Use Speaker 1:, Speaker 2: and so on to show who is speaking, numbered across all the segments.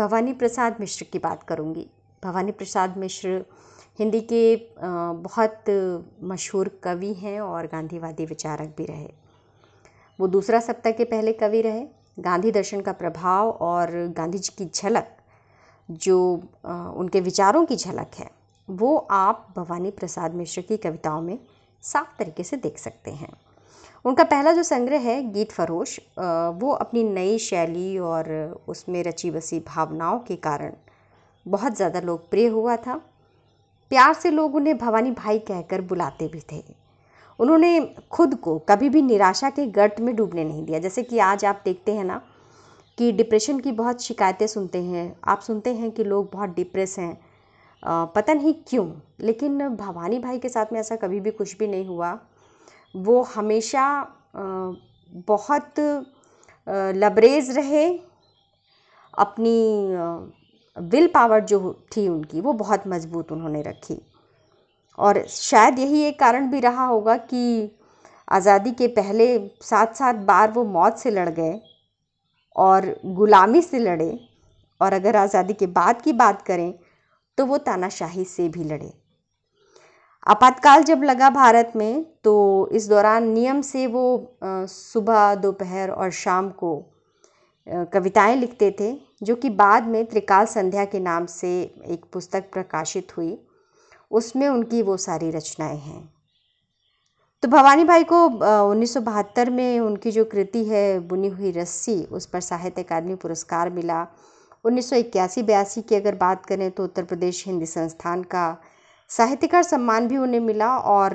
Speaker 1: भवानी प्रसाद मिश्र की बात करूँगी। भवानी प्रसाद मिश्र हिंदी के बहुत मशहूर कवि हैं और गांधीवादी विचारक भी रहे। वो दूसरा सप्ताह के पहले कवि रहे। गांधी दर्शन का प्रभाव और गांधी जी की झलक, जो उनके विचारों की झलक है, वो आप भवानी प्रसाद मिश्र की कविताओं में साफ़ तरीके से देख सकते हैं। उनका पहला जो संग्रह है, गीत फरोश वो अपनी नई शैली और उसमें रची बसी भावनाओं के कारण बहुत ज़्यादा लोकप्रिय हुआ था। प्यार से लोग उन्हें भवानी भाई कहकर बुलाते भी थे। उन्होंने खुद को कभी भी निराशा के गर्त में डूबने नहीं दिया। जैसे कि आज आप देखते हैं ना कि डिप्रेशन की बहुत शिकायतें सुनते हैं। आप सुनते हैं कि लोग बहुत डिप्रेस हैं। पता नहीं क्यों, लेकिन भवानी भाई के साथ में ऐसा कभी भी कुछ भी नहीं हुआ। वो हमेशा बहुत लबरेज रहे, अपनी विल पावर जो थी उनकी, वो बहुत मज़बूत उन्होंने रखी। और शायद यही एक कारण भी रहा होगा कि आज़ादी के पहले सात सात बार वो मौत से लड़ गए और ग़ुलामी से लड़े, और अगर आज़ादी के बाद की बात करें तो वो तानाशाही से भी लड़े। आपातकाल जब लगा भारत में तो इस दौरान नियम से वो सुबह, दोपहर और शाम को कविताएँ लिखते थे, जो कि बाद में त्रिकाल संध्या के नाम से एक पुस्तक प्रकाशित हुई। उसमें उनकी वो सारी रचनाएँ हैं। तो भवानी भाई को उन्नीस सौ बहत्तर में उनकी जो कृति है, बुनी हुई रस्सी, उस पर साहित्य अकादमी पुरस्कार मिला। उन्नीस सौ इक्यासी बयासी की अगर बात करें तो उत्तर प्रदेश हिंदी संस्थान का साहित्यकार सम्मान भी उन्हें मिला और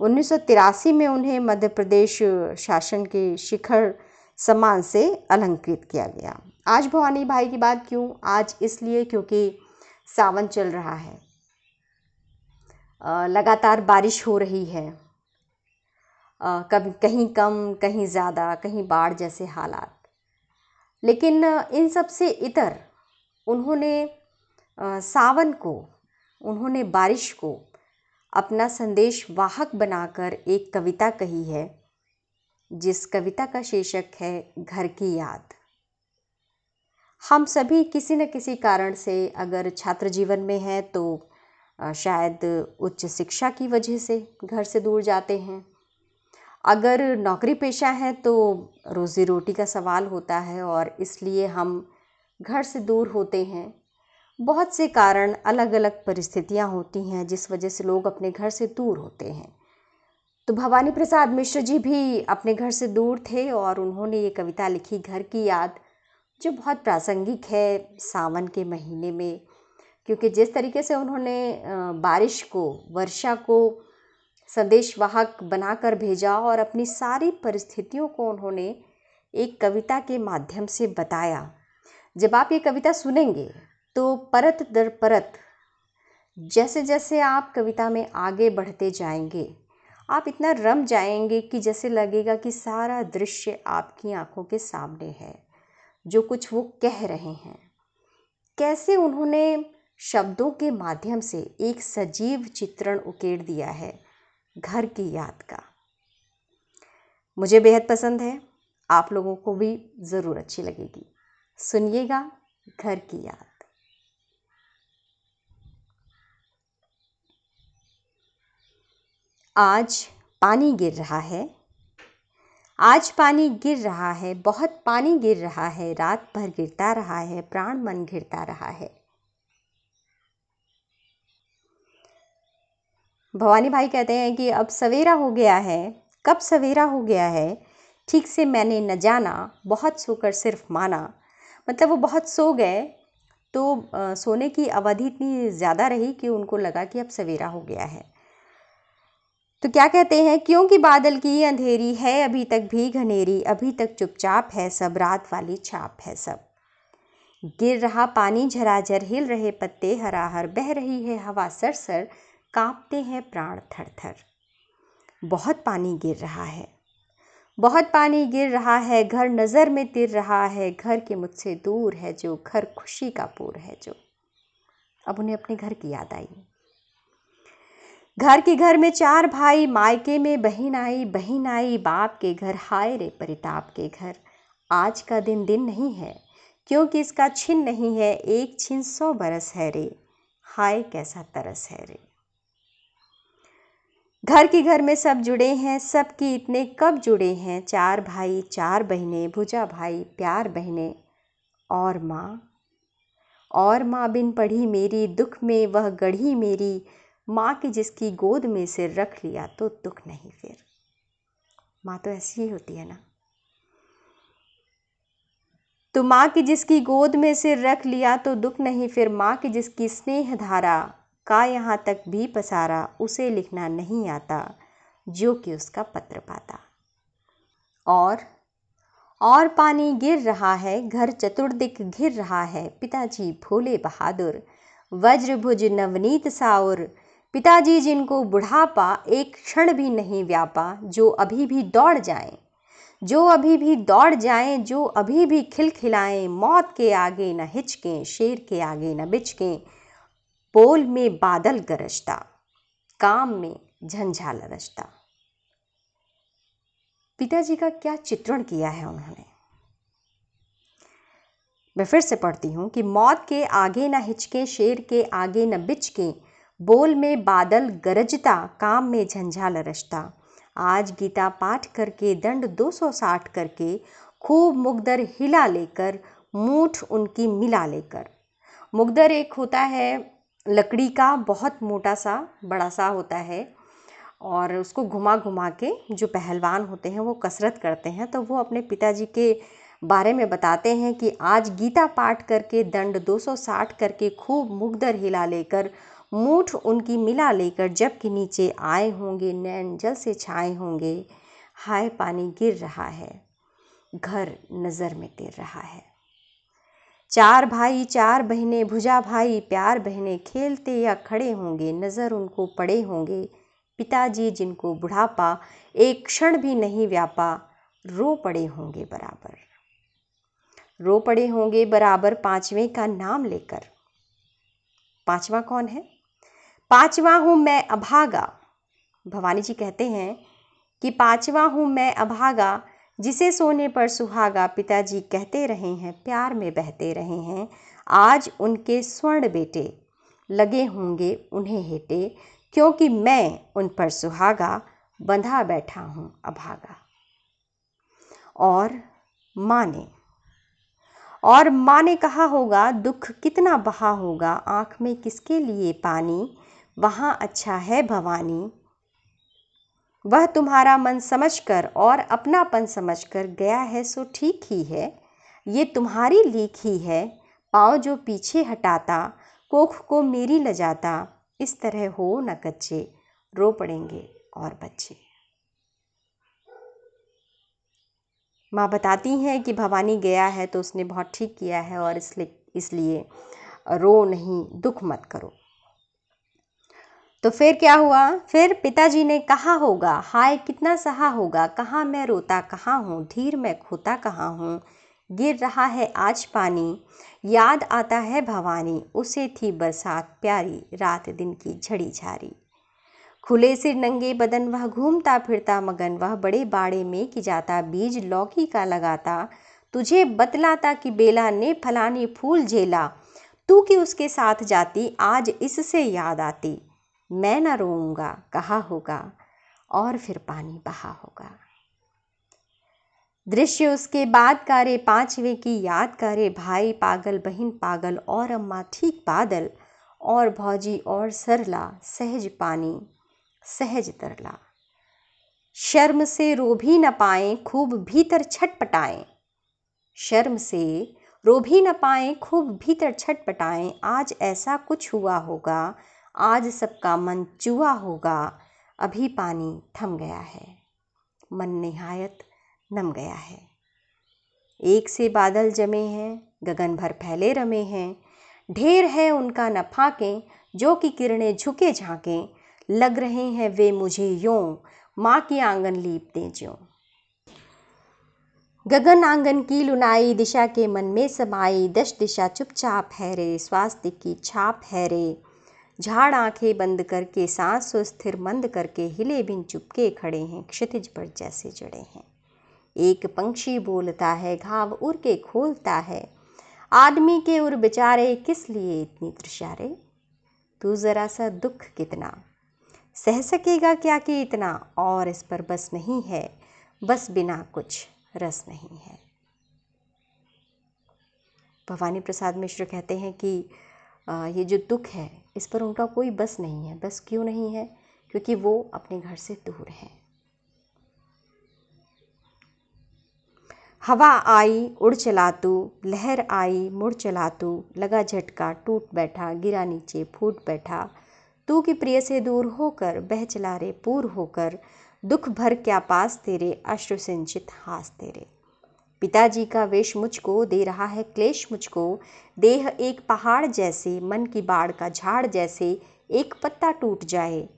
Speaker 1: उन्नीस सौ तिरासी में उन्हें मध्य प्रदेश शासन के शिखर सम्मान से अलंकृत किया गया। आज भवानी भाई की बात क्यों? आज इसलिए क्योंकि सावन चल रहा है। लगातार बारिश हो रही है। कभी कहीं कम, कहीं ज़्यादा, कहीं बाढ़ जैसे हालात। लेकिन इन सबसे इतर उन्होंने सावन को उन्होंने बारिश को अपना संदेश वाहक बनाकर एक कविता कही है, जिस कविता का शीर्षक है घर की याद। हम सभी किसी न किसी कारण से अगर छात्र जीवन में हैं तो शायद उच्च शिक्षा की वजह से घर से दूर जाते हैं। अगर नौकरी पेशा है तो रोज़ी रोटी का सवाल होता है और इसलिए हम घर से दूर होते हैं। बहुत से कारण अलग अलग परिस्थितियाँ होती हैं जिस वजह से लोग अपने घर से दूर होते हैं। तो भवानी प्रसाद मिश्र जी भी अपने घर से दूर थे और उन्होंने ये कविता लिखी, घर की याद, जो बहुत प्रासंगिक है सावन के महीने में, क्योंकि जिस तरीके से उन्होंने बारिश को, वर्षा को संदेशवाहक बनाकर भेजा और अपनी सारी परिस्थितियों को उन्होंने एक कविता के माध्यम से बताया। जब आप ये कविता सुनेंगे तो परत दर परत, जैसे जैसे आप कविता में आगे बढ़ते जाएँगे, आप इतना रम जाएँगे कि जैसे लगेगा कि सारा दृश्य आपकी आँखों के सामने है, जो कुछ वो कह रहे हैं। कैसे उन्होंने शब्दों के माध्यम से एक सजीव चित्रण उकेड़ दिया है घर की याद का? मुझे बेहद पसंद है, आप लोगों को भी ज़रूर अच्छी लगेगी। सुनिएगा घर की याद। आज पानी गिर रहा है। आज पानी गिर रहा है, बहुत पानी गिर रहा है, रात भर गिरता रहा है, प्राण मन गिरता रहा है। भवानी भाई कहते हैं कि अब सवेरा हो गया है, कब सवेरा हो गया है, ठीक से मैंने न जाना, बहुत सोकर सिर्फ़ माना। मतलब वो बहुत सो गए तो सोने की अवधि इतनी ज़्यादा रही कि उनको लगा कि अब सवेरा हो गया है। तो क्या कहते हैं क्योंकि बादल की अंधेरी है, अभी तक भी घनेरी, अभी तक चुपचाप है सब, रात वाली छाप है सब। गिर रहा पानी, झराझर हिल रहे पत्ते, हराहर बह रही है हवा, सरसर कांपते हैं प्राण थर थर बहुत पानी गिर रहा है, बहुत पानी गिर रहा है, घर नज़र में तिर रहा है, घर के मुझसे दूर है जो, घर खुशी का पूर है जो। अब उन्हें अपने घर की याद आई। घर के घर में चार भाई, मायके में बहन आई बहन आई बाप के घर, हाय रे परिताप के घर। आज का दिन दिन नहीं है, क्योंकि इसका छिन नहीं है, एक छिन सौ बरस है रे। हाय कैसा तरस है रे। घर के घर में सब जुड़े हैं सब की इतने कब जुड़े हैं, चार भाई, चार बहनें, भुजा भाई, प्यार बहनें। और माँ? और माँ बिन पढ़ी मेरी, दुख में वह गढ़ी मेरी माँ की जिसकी गोद में सिर रख लिया तो दुख नहीं फिर। माँ तो ऐसी ही होती है ना। तो माँ की जिसकी गोद में सिर रख लिया तो दुख नहीं फिर। माँ की जिसकी स्नेह धारा का यहाँ तक भी पसारा, उसे लिखना नहीं आता, जो कि उसका पत्र पाता। और और पानी गिर रहा है, घर चतुर्दिक घिर रहा है, पिताजी भोले बहादुर, वज्रभुज नवनीत साउर पिताजी जिनको बुढ़ापा एक क्षण भी नहीं व्यापा, जो अभी भी दौड़ जाएँ, जो अभी भी दौड़ जाएँ, जो अभी भी खिलखिलाएँ, मौत के आगे न हिचकें, शेर के आगे न बिचकें, पोल में बादल गरजता, काम में झंझाल रचता। पिताजी का क्या चित्रण किया है उन्होंने? मैं फिर से पढ़ती हूँ कि मौत के आगे न हिचके, शेर के आगे न बिचके बोल में बादल गरजता, काम में झंझाल रचता। आज गीता पाठ करके, दंड 260 करके, खूब मुगदर हिला लेकर, मूठ उनकी मिला लेकर। मुगदर एक होता है, लकड़ी का बहुत मोटा सा, बड़ा सा होता है, और उसको घुमा घुमा के जो पहलवान होते हैं, वो कसरत करते हैं तो वो अपने पिताजी के बारे में बताते हैं कि आज गीता पाठ करके, दंड 260 करके, खूब मुगदर हिला लेकर मूठ उनकी मिला लेकर जब कि नीचे आए होंगे, नैन जल से छाए होंगे। हाय पानी गिर रहा है, घर नज़र में तिर रहा है। चार भाई, चार बहनें, भुजा भाई, प्यार बहने खेलते या खड़े होंगे, नज़र उनको पड़े होंगे। पिताजी जिनको बुढ़ापा, एक क्षण भी नहीं व्यापा, रो पड़े होंगे बराबर। रो पड़े होंगे बराबर, पाँचवें का नाम लेकर। पांचवा कौन है? पांचवा हूँ मैं अभागा। भवानी जी कहते हैं कि पांचवा हूँ मैं अभागा, जिसे सोने पर सुहागा पिताजी कहते रहे हैं, प्यार में बहते रहे हैं, आज उनके स्वर्ण बेटे लगे होंगे उन्हें हेटे, क्योंकि मैं उन पर सुहागा बंधा बैठा हूँ अभागा। और माँ ने और माँ ने कहा होगा, दुख कितना बहा होगा, आँख में किसके लिए पानी वहाँ अच्छा है भवानी। वह तुम्हारा मन समझकर और अपनापन समझकर गया है सो ठीक ही है। ये तुम्हारी लीक ही है। पाँव जो पीछे हटाता, कोख को मेरी लजाता इस तरह हो न कच्चे। रो पड़ेंगे और बच्चे। माँ बताती हैं कि भवानी गया है तो उसने बहुत ठीक किया है और इसलिए इसलिए रो नहीं, दुख मत करो। तो फिर क्या हुआ? फिर पिताजी ने कहा होगा, हाय, कितना सहा होगा। कहाँ मैं रोता कहाँ हूँ? धीर मैं खोता कहाँ हूँ? गिर रहा है आज पानी। याद आता है भवानी, उसे थी बरसात प्यारी, रात दिन की झड़ी झारी। खुले सिर नंगे बदन वह घूमता फिरता, मगन वह बड़े बाड़े में कि जाता, बीज लौकी का लगाता। तुझे बतलाता कि बेला ने फलानी फूल झेला। तू कि उसके साथ जाती, आज इससे याद आती। मैं ना रोऊँगा, कहा होगा और फिर पानी बहा होगा। दृश्य उसके बाद कारे, पांचवे की याद करे, भाई पागल, बहन पागल और अम्मा ठीक बादल और भौजी और सरला, सहज पानी, सहज तरला। शर्म से रो भी न पाए, खूब भीतर छटपटाएँ। शर्म से रो भी न पाए, खूब भीतर छटपटाएँ, आज ऐसा कुछ हुआ होगा आज सबका मन चुआ होगा। अभी पानी थम गया है। मन निहायत नम गया है। एक से बादल जमे हैं, गगन भर फैले रमे हैं। ढेर है उनका नफाकें जो कि किरणें झुके झांकें। लग रहे हैं वे मुझे यों, माँ की आँगन लीपते ज्यों। गगन आँगन की लुनाई दिशा के मन में समाई, दश दिशा चुपचाप है रे स्वास्थ्य की छाप है रे। झाड़ आँखें बंद करके, सांस स्थिर मंद करके, हिले बिन चुपके खड़े हैं, क्षितिज पर जैसे जड़े हैं। एक पंक्षी बोलता है, घाव उड़ के खोलता है। आदमी के उर बेचारे किस लिए इतनी त्रिशारे तू ज़रा सा दुख कितना? सह सकेगा क्या कि इतना? और इस पर बस नहीं है, बस बिना कुछ रस नहीं है। भवानी प्रसाद मिश्र कहते हैं कि ये जो दुख है इस पर उनका कोई बस नहीं है। बस क्यों नहीं है? क्योंकि वो अपने घर से दूर हैं। हवा आई, उड़ चला तू लहर आई, मुड़ चला तू लगा झटका, टूट बैठा, गिरा नीचे, फूट बैठा। तू की प्रिय से दूर होकर, बह चला रे, पूर होकर, दुख भर क्या पास तेरे, अश्रु सिंचित हास तेरे। पिताजी का वेश मुझको दे रहा है क्लेश मुझको। देह एक पहाड़ जैसे, मन की बाढ़ का झाड़ जैसे, एक पत्ता टूट जाए,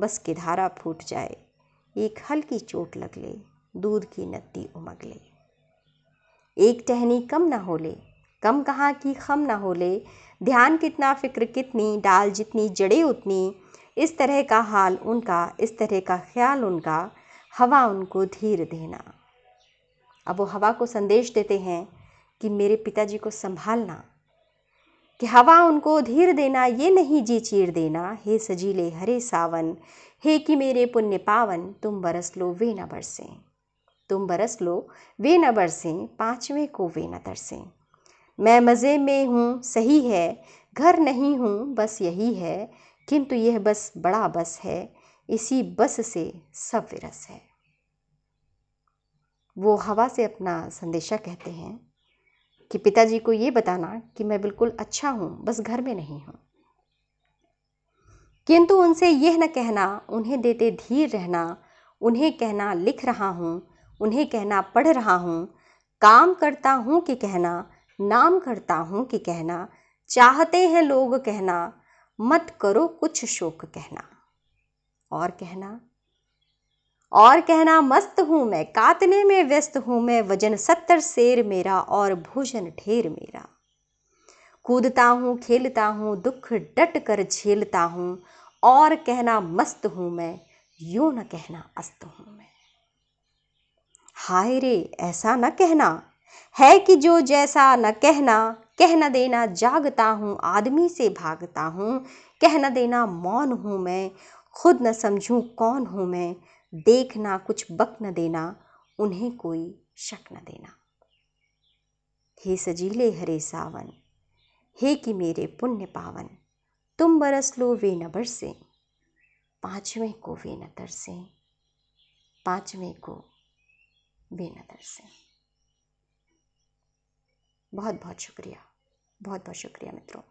Speaker 1: बस की धारा फूट जाए। एक हल्की चोट लग ले, दूध की नत्ती उमग ले। एक टहनी कम ना हो ले, कम कहाँ की खम ना हो ले। ध्यान कितना, फ़िक्र कितनी, डाल जितनी, जड़े उतनी। इस तरह का हाल उनका, इस तरह का ख्याल उनका। हवा उनको धीर देना। अब वो हवा को संदेश देते हैं कि मेरे पिताजी को संभालना, कि हवा उनको धीर देना, ये नहीं जी चीर देना, हे सजीले हरे सावन, हे कि मेरे पुण्य पावन, तुम बरस लो वे न बरसें। तुम बरस लो वे न बरसें, पाँचवें को वे न तरसें। मैं मज़े में हूँ, सही है, घर नहीं हूँ, बस यही है, किंतु यह बस बड़ा बस है, इसी बस से सब विरस है। वो हवा से अपना संदेशा कहते हैं कि पिताजी को ये बताना कि मैं बिल्कुल अच्छा हूँ, बस घर में नहीं हूँ। किंतु उनसे यह न कहना, उन्हें देते धीर रहना, उन्हें कहना लिख रहा हूँ, उन्हें कहना पढ़ रहा हूँ, काम करता हूँ कि कहना, नाम करता हूँ कि कहना, चाहते हैं लोग कहना, मत करो कुछ शोक कहना। और कहना और कहना, मस्त हूँ मैं, कातने में व्यस्त हूँ मैं, वज़न सत्तर शेर मेरा और भोजन ढेर मेरा। कूदता हूँ, खेलता हूँ, दुख डट कर झेलता हूँ, और कहना, मस्त हूँ मैं, यूँ न कहना, अस्त हूँ मैं। हाय रे, ऐसा न कहना, है कि जो जैसा न कहना, कह न देना, जागता हूँ, आदमी से भागता हूँ, कह न देना, मौन हूँ मैं, खुद न समझूँ कौन हूँ मैं देखना, कुछ बक न देना, उन्हें कोई शक न देना। हे सजीले हरे सावन, हे कि मेरे पुण्य पावन, तुम बरस लो वे न बरसे, पाँचवें को वे न तरसे, पाँचवें को बेनदर से बहुत बहुत शुक्रिया बहुत बहुत शुक्रिया मित्रों।